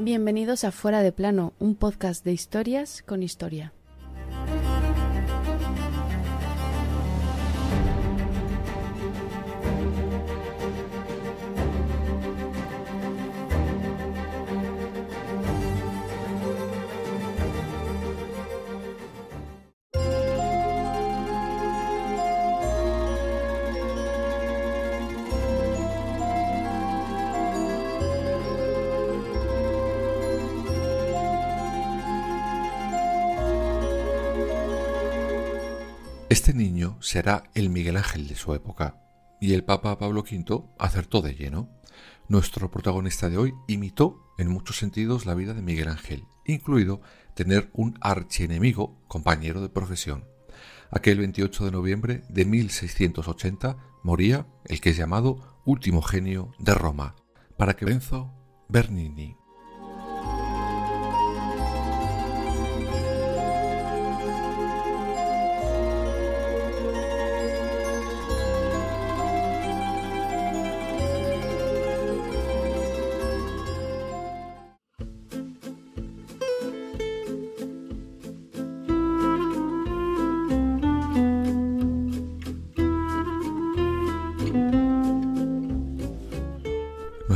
Bienvenidos a Fuera de Plano, un podcast de historias con historia. Este niño será el Miguel Ángel de su época, y el Papa Pablo V acertó de lleno. Nuestro protagonista de hoy imitó en muchos sentidos la vida de Miguel Ángel, incluido tener un archienemigo, compañero de profesión. Aquel 28 de noviembre de 1680 moría el que es llamado último genio de Roma, para que Benzo Bernini.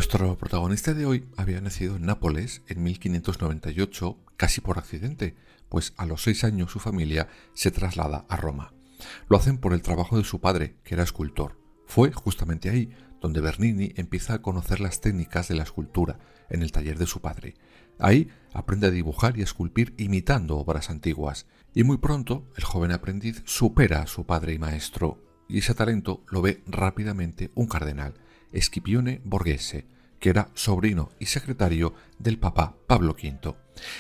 Nuestro protagonista de hoy había nacido en Nápoles en 1598 casi por accidente, pues a los seis años su familia se traslada a Roma. Lo hacen por el trabajo de su padre, que era escultor. Fue justamente ahí donde Bernini empieza a conocer las técnicas de la escultura en el taller de su padre. Ahí aprende a dibujar y a esculpir imitando obras antiguas, y muy pronto el joven aprendiz supera a su padre y maestro, y ese talento lo ve rápidamente un cardenal, Scipione Borghese, que era sobrino y secretario del Papa Pablo V.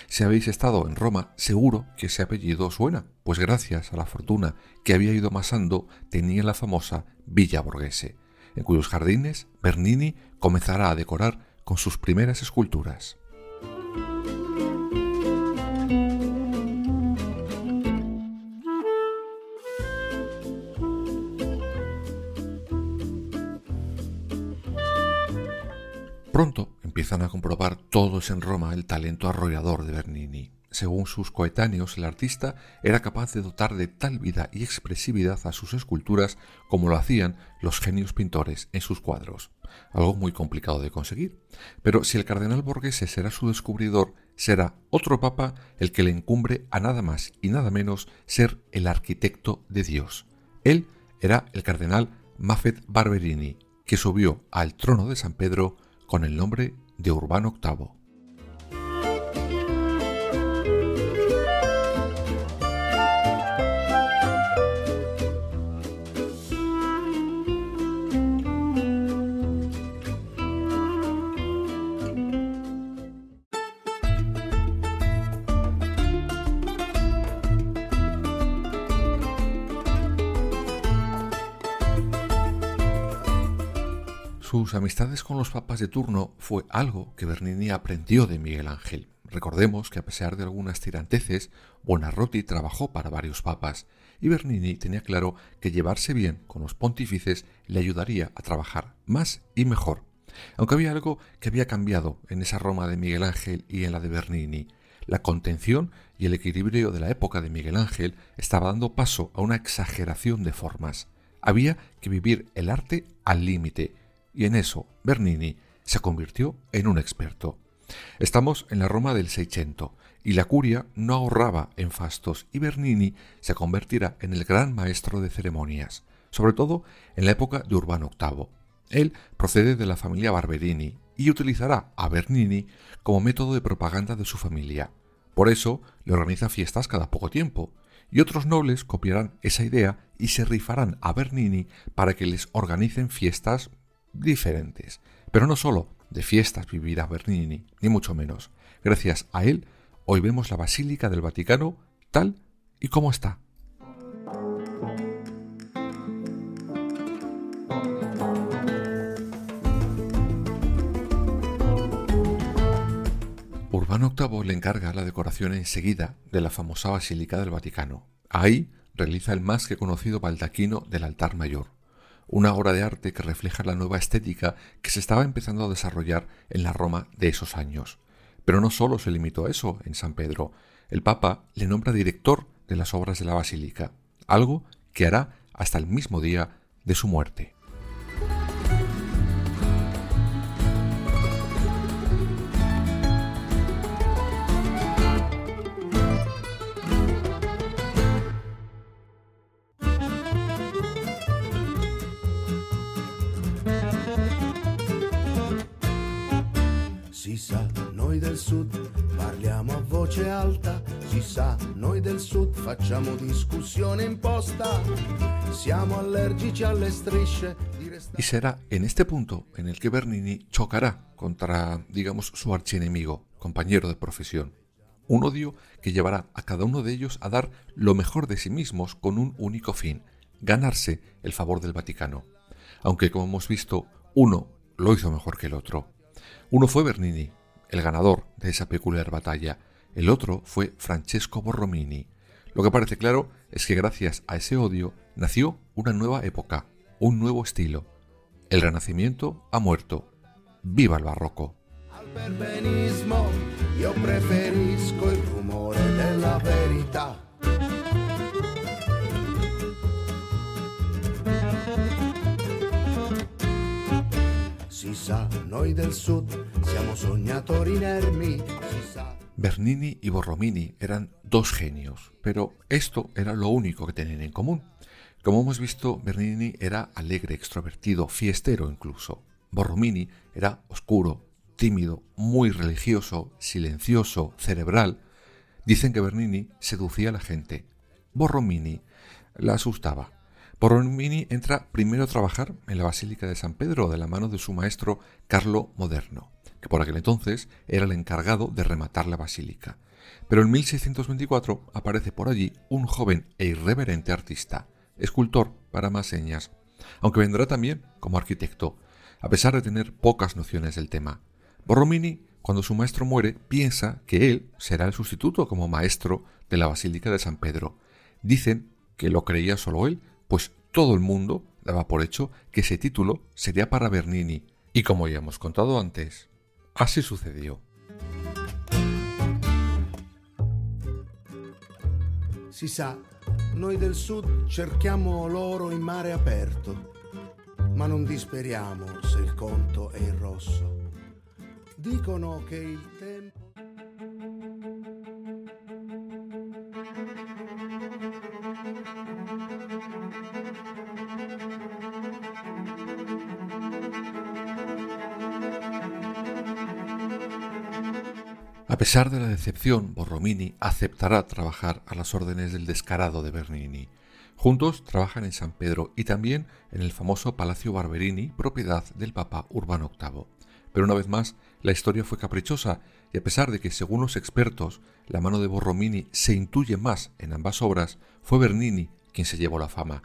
Si habéis estado en Roma, seguro que ese apellido suena, pues gracias a la fortuna que había ido amasando tenía la famosa Villa Borghese, en cuyos jardines Bernini comenzará a decorar con sus primeras esculturas. Pronto empiezan a comprobar todos en Roma el talento arrollador de Bernini. Según sus coetáneos, el artista era capaz de dotar de tal vida y expresividad a sus esculturas como lo hacían los genios pintores en sus cuadros. Algo muy complicado de conseguir. Pero si el cardenal Borghese será su descubridor, será otro papa el que le encumbre a nada más y nada menos ser el arquitecto de Dios. Él era el cardenal Maffet Barberini, que subió al trono de San Pedro con el nombre de Urbano VIII. Sus amistades con los papas de turno fue algo que Bernini aprendió de Miguel Ángel. Recordemos que a pesar de algunas tiranteces, Buonarroti trabajó para varios papas y Bernini tenía claro que llevarse bien con los pontífices le ayudaría a trabajar más y mejor. Aunque había algo que había cambiado en esa Roma de Miguel Ángel y en la de Bernini. La contención y el equilibrio de la época de Miguel Ángel estaba dando paso a una exageración de formas. Había que vivir el arte al límite y en eso Bernini se convirtió en un experto. Estamos en la Roma del Seicento y la curia no ahorraba en fastos y Bernini se convertirá en el gran maestro de ceremonias, sobre todo en la época de Urbano VIII. Él procede de la familia Barberini y utilizará a Bernini como método de propaganda de su familia. Por eso le organiza fiestas cada poco tiempo, y otros nobles copiarán esa idea y se rifarán a Bernini para que les organicen fiestas diferentes. Pero no solo de fiestas vivirá Bernini, ni mucho menos. Gracias a él, hoy vemos la Basílica del Vaticano tal y como está. Urbano VIII le encarga la decoración enseguida de la famosa Basílica del Vaticano. Ahí realiza el más que conocido baldaquino del altar mayor una obra de arte que refleja la nueva estética que se estaba empezando a desarrollar en la Roma de esos años. Pero no solo se limitó a eso en San Pedro. El Papa le nombra director de las obras de la Basílica, algo que hará hasta el mismo día de su muerte. Sud parliamo a voce alta, si sa, noi del sud facciamo discussione imposta, siamo allergici alle strisce. Y será en este punto en el que Bernini chocará contra, digamos, su archienemigo, compañero de profesión. Un odio que llevará a cada uno de ellos a dar lo mejor de sí mismos con un único fin, ganarse el favor del Vaticano. Aunque, como hemos visto, uno lo hizo mejor que el otro. Uno fue Bernini, el ganador de esa peculiar batalla. El otro fue Francesco Borromini. Lo que parece claro es que gracias a ese odio nació una nueva época, un nuevo estilo. El Renacimiento ha muerto. ¡Viva el barroco! Al io preferisco verità. Bernini y Borromini eran dos genios, pero esto era lo único que tenían en común. Como hemos visto, Bernini era alegre, extrovertido, fiestero incluso. Borromini era oscuro, tímido, muy religioso, silencioso, cerebral. Dicen que Bernini seducía a la gente. Borromini la asustaba. Borromini entra primero a trabajar en la Basílica de San Pedro de la mano de su maestro Carlo Moderno, que por aquel entonces era el encargado de rematar la basílica. Pero en 1624 aparece por allí un joven e irreverente artista, escultor para más señas, aunque vendrá también como arquitecto, a pesar de tener pocas nociones del tema. Borromini, cuando su maestro muere, piensa que él será el sustituto como maestro de la Basílica de San Pedro. Dicen que lo creía solo él, pues todo el mundo daba por hecho que ese título sería para Bernini, y como ya hemos contado antes, así sucedió. Si sa, noi del sud cerchiamo l'oro in mare aperto, ma non disperiamo se il conto è in rosso. Dicono che il pesar de la decepción, Borromini aceptará trabajar a las órdenes del descarado de Bernini. Juntos trabajan en San Pedro y también en el famoso Palacio Barberini, propiedad del Papa Urbano VIII. Pero una vez más, la historia fue caprichosa y a pesar de que, según los expertos, la mano de Borromini se intuye más en ambas obras, fue Bernini quien se llevó la fama.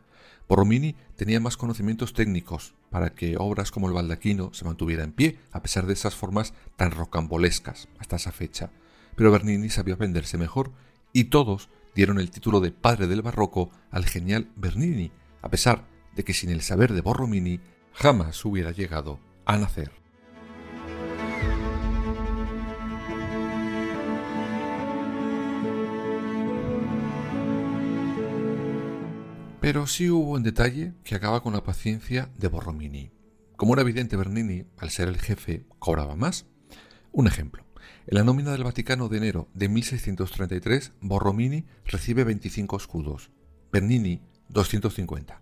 Borromini tenía más conocimientos técnicos para que obras como el baldaquino se mantuviera en pie, a pesar de esas formas tan rocambolescas hasta esa fecha. Pero Bernini sabía venderse mejor y todos dieron el título de padre del barroco al genial Bernini, a pesar de que sin el saber de Borromini jamás hubiera llegado a nacer. Pero sí hubo un detalle que acaba con la paciencia de Borromini. Como era evidente, Bernini, al ser el jefe, cobraba más. Un ejemplo. En la nómina del Vaticano de enero de 1633, Borromini recibe 25 escudos, Bernini 250.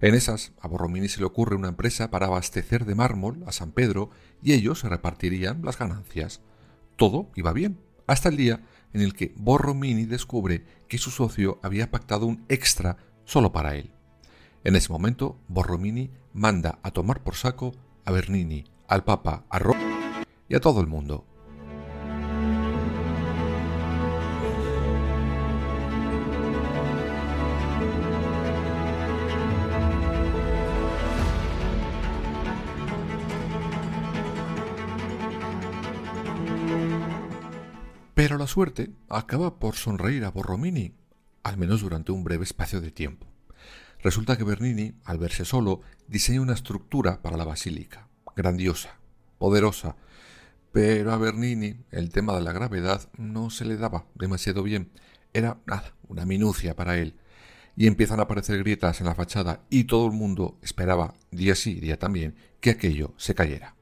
En esas, a Borromini se le ocurre una empresa para abastecer de mármol a San Pedro y ellos se repartirían las ganancias. Todo iba bien, hasta el día en el que Borromini descubre que su socio había pactado un extra solo para él. En ese momento, Borromini manda a tomar por saco a Bernini, al Papa, a Roma y a todo el mundo. Pero la suerte acaba por sonreír a Borromini al menos durante un breve espacio de tiempo. Resulta que Bernini, al verse solo, diseña una estructura para la basílica, grandiosa, poderosa, Pero a Bernini el tema de la gravedad no se le daba demasiado bien. Era nada, una minucia para él. Y empiezan a aparecer grietas en la fachada y todo el mundo esperaba, día sí, día también, que aquello se cayera.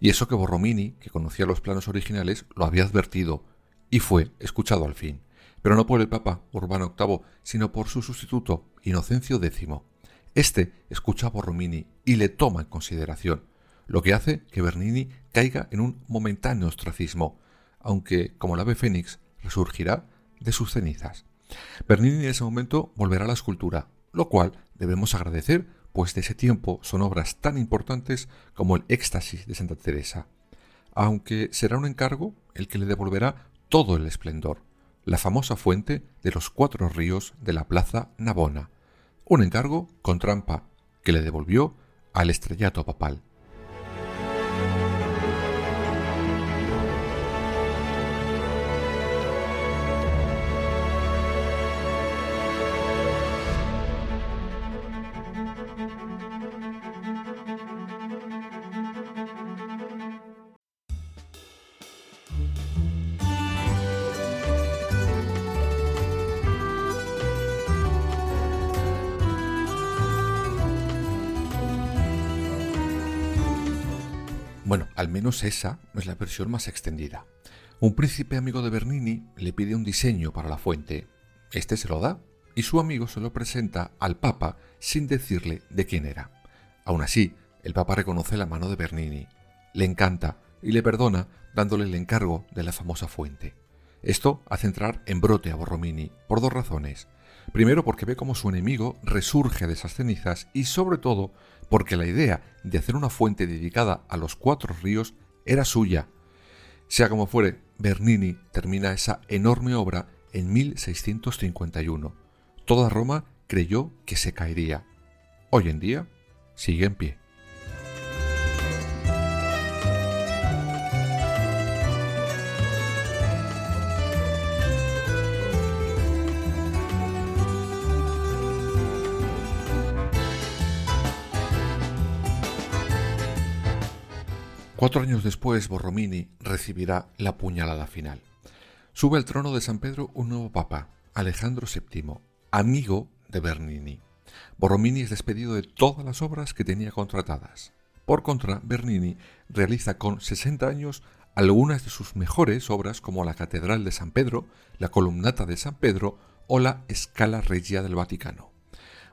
Y eso que Borromini, que conocía los planos originales, lo había advertido y fue escuchado al fin. Pero no por el Papa Urbano VIII, sino por su sustituto, Inocencio X. Este escucha a Borromini y le toma en consideración, lo que hace que Bernini caiga en un momentáneo ostracismo, aunque, como el ave fénix, resurgirá de sus cenizas. Bernini en ese momento volverá a la escultura, lo cual debemos agradecer, pues de ese tiempo son obras tan importantes como el Éxtasis de Santa Teresa, aunque será un encargo el que le devolverá todo el esplendor, la famosa fuente de los cuatro ríos de la Plaza Navona, un encargo con trampa que le devolvió al estrellato papal. Bueno, al menos esa es la versión más extendida. Un príncipe amigo de Bernini le pide un diseño para la fuente. Este se lo da y su amigo se lo presenta al Papa sin decirle de quién era. Aún así, el Papa reconoce la mano de Bernini, le encanta y le perdona dándole el encargo de la famosa fuente. Esto hace entrar en brote a Borromini por dos razones. Primero porque ve cómo su enemigo resurge de esas cenizas y sobre todo porque la idea de hacer una fuente dedicada a los cuatro ríos era suya. Sea como fuere, Bernini termina esa enorme obra en 1651. Toda Roma creyó que se caería. Hoy en día sigue en pie. Cuatro años después, Borromini recibirá la puñalada final. Sube al trono de San Pedro un nuevo papa, Alejandro VII, amigo de Bernini. Borromini es despedido de todas las obras que tenía contratadas. Por contra, Bernini realiza con 60 años algunas de sus mejores obras como la Catedral de San Pedro, la Columnata de San Pedro o la Escala Regia del Vaticano.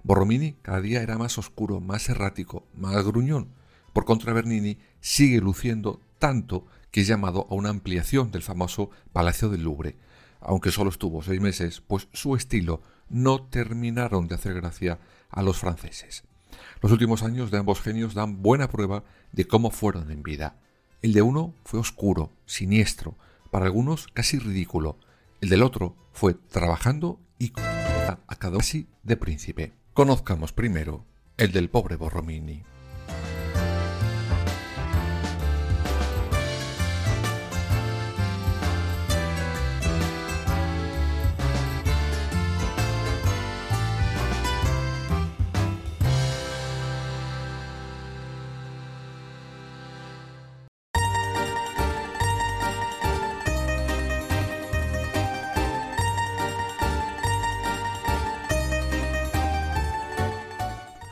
Borromini cada día era más oscuro, más errático, más gruñón, por contra, Bernini sigue luciendo tanto que es llamado a una ampliación del famoso Palacio del Louvre. Aunque solo estuvo seis meses, pues su estilo no terminaron de hacer gracia a los franceses. Los últimos años de ambos genios dan buena prueba de cómo fueron en vida. El de uno fue oscuro, siniestro, para algunos casi ridículo. El del otro fue trabajando y a cada casi de príncipe. Conozcamos primero el del pobre Borromini.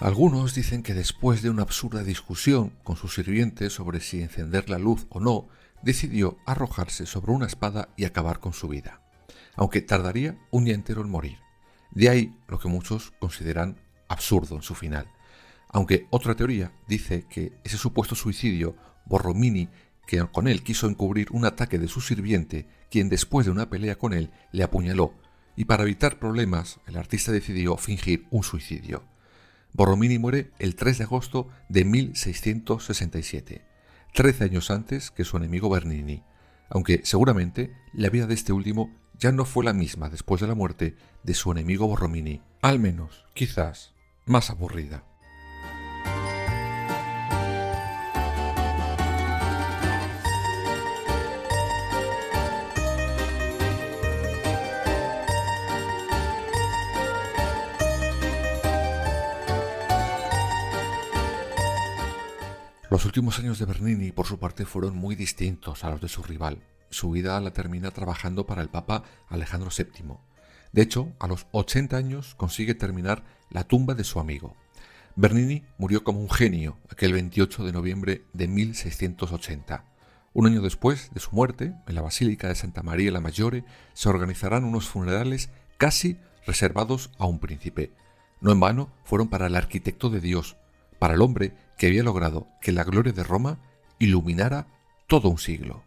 Algunos dicen que después de una absurda discusión con sus sirvientes sobre si encender la luz o no, decidió arrojarse sobre una espada y acabar con su vida, aunque tardaría un día entero en morir. De ahí lo que muchos consideran absurdo en su final. Aunque otra teoría dice que ese supuesto suicidio, Borromini, que con él quiso encubrir un ataque de su sirviente, quien después de una pelea con él le apuñaló, y para evitar problemas, el artista decidió fingir un suicidio. Borromini muere el 3 de agosto de 1667, trece años antes que su enemigo Bernini, aunque seguramente la vida de este último ya no fue la misma después de la muerte de su enemigo Borromini, al menos, quizás, más aburrida. Los últimos años de Bernini, por su parte, fueron muy distintos a los de su rival. Su vida la termina trabajando para el Papa Alejandro VII. De hecho, a los 80 años consigue terminar la tumba de su amigo. Bernini murió como un genio aquel 28 de noviembre de 1680. Un año después de su muerte, en la Basílica de Santa María la Maggiore se organizarán unos funerales casi reservados a un príncipe. No en vano fueron para el arquitecto de Dios, para el hombre que había logrado que la gloria de Roma iluminara todo un siglo.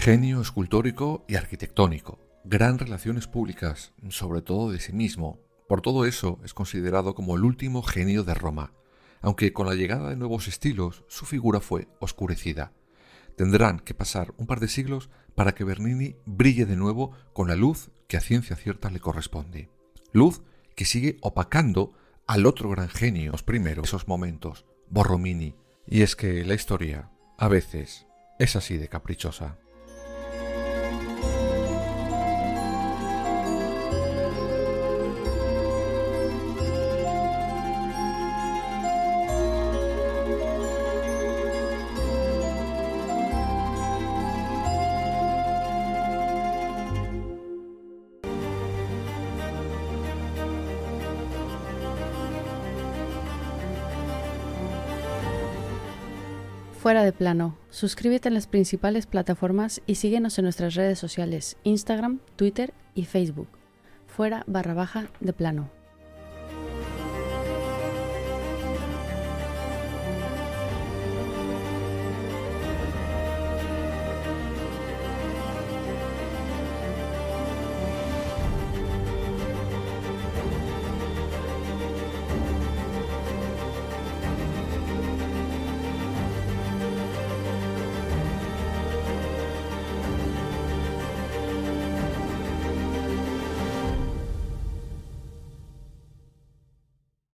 Genio escultórico y arquitectónico, gran relaciones públicas, sobre todo de sí mismo. Por todo eso es considerado como el último genio de Roma, aunque con la llegada de nuevos estilos su figura fue oscurecida. Tendrán que pasar un par de siglos para que Bernini brille de nuevo con la luz que a ciencia cierta le corresponde. Luz que sigue opacando al otro gran genio, los primeros esos momentos, Borromini. Y es que la historia, a veces, es así de caprichosa. Fuera de plano. Suscríbete en las principales plataformas y síguenos en nuestras redes sociales, Instagram, Twitter y Facebook. Fuera barra baja de plano.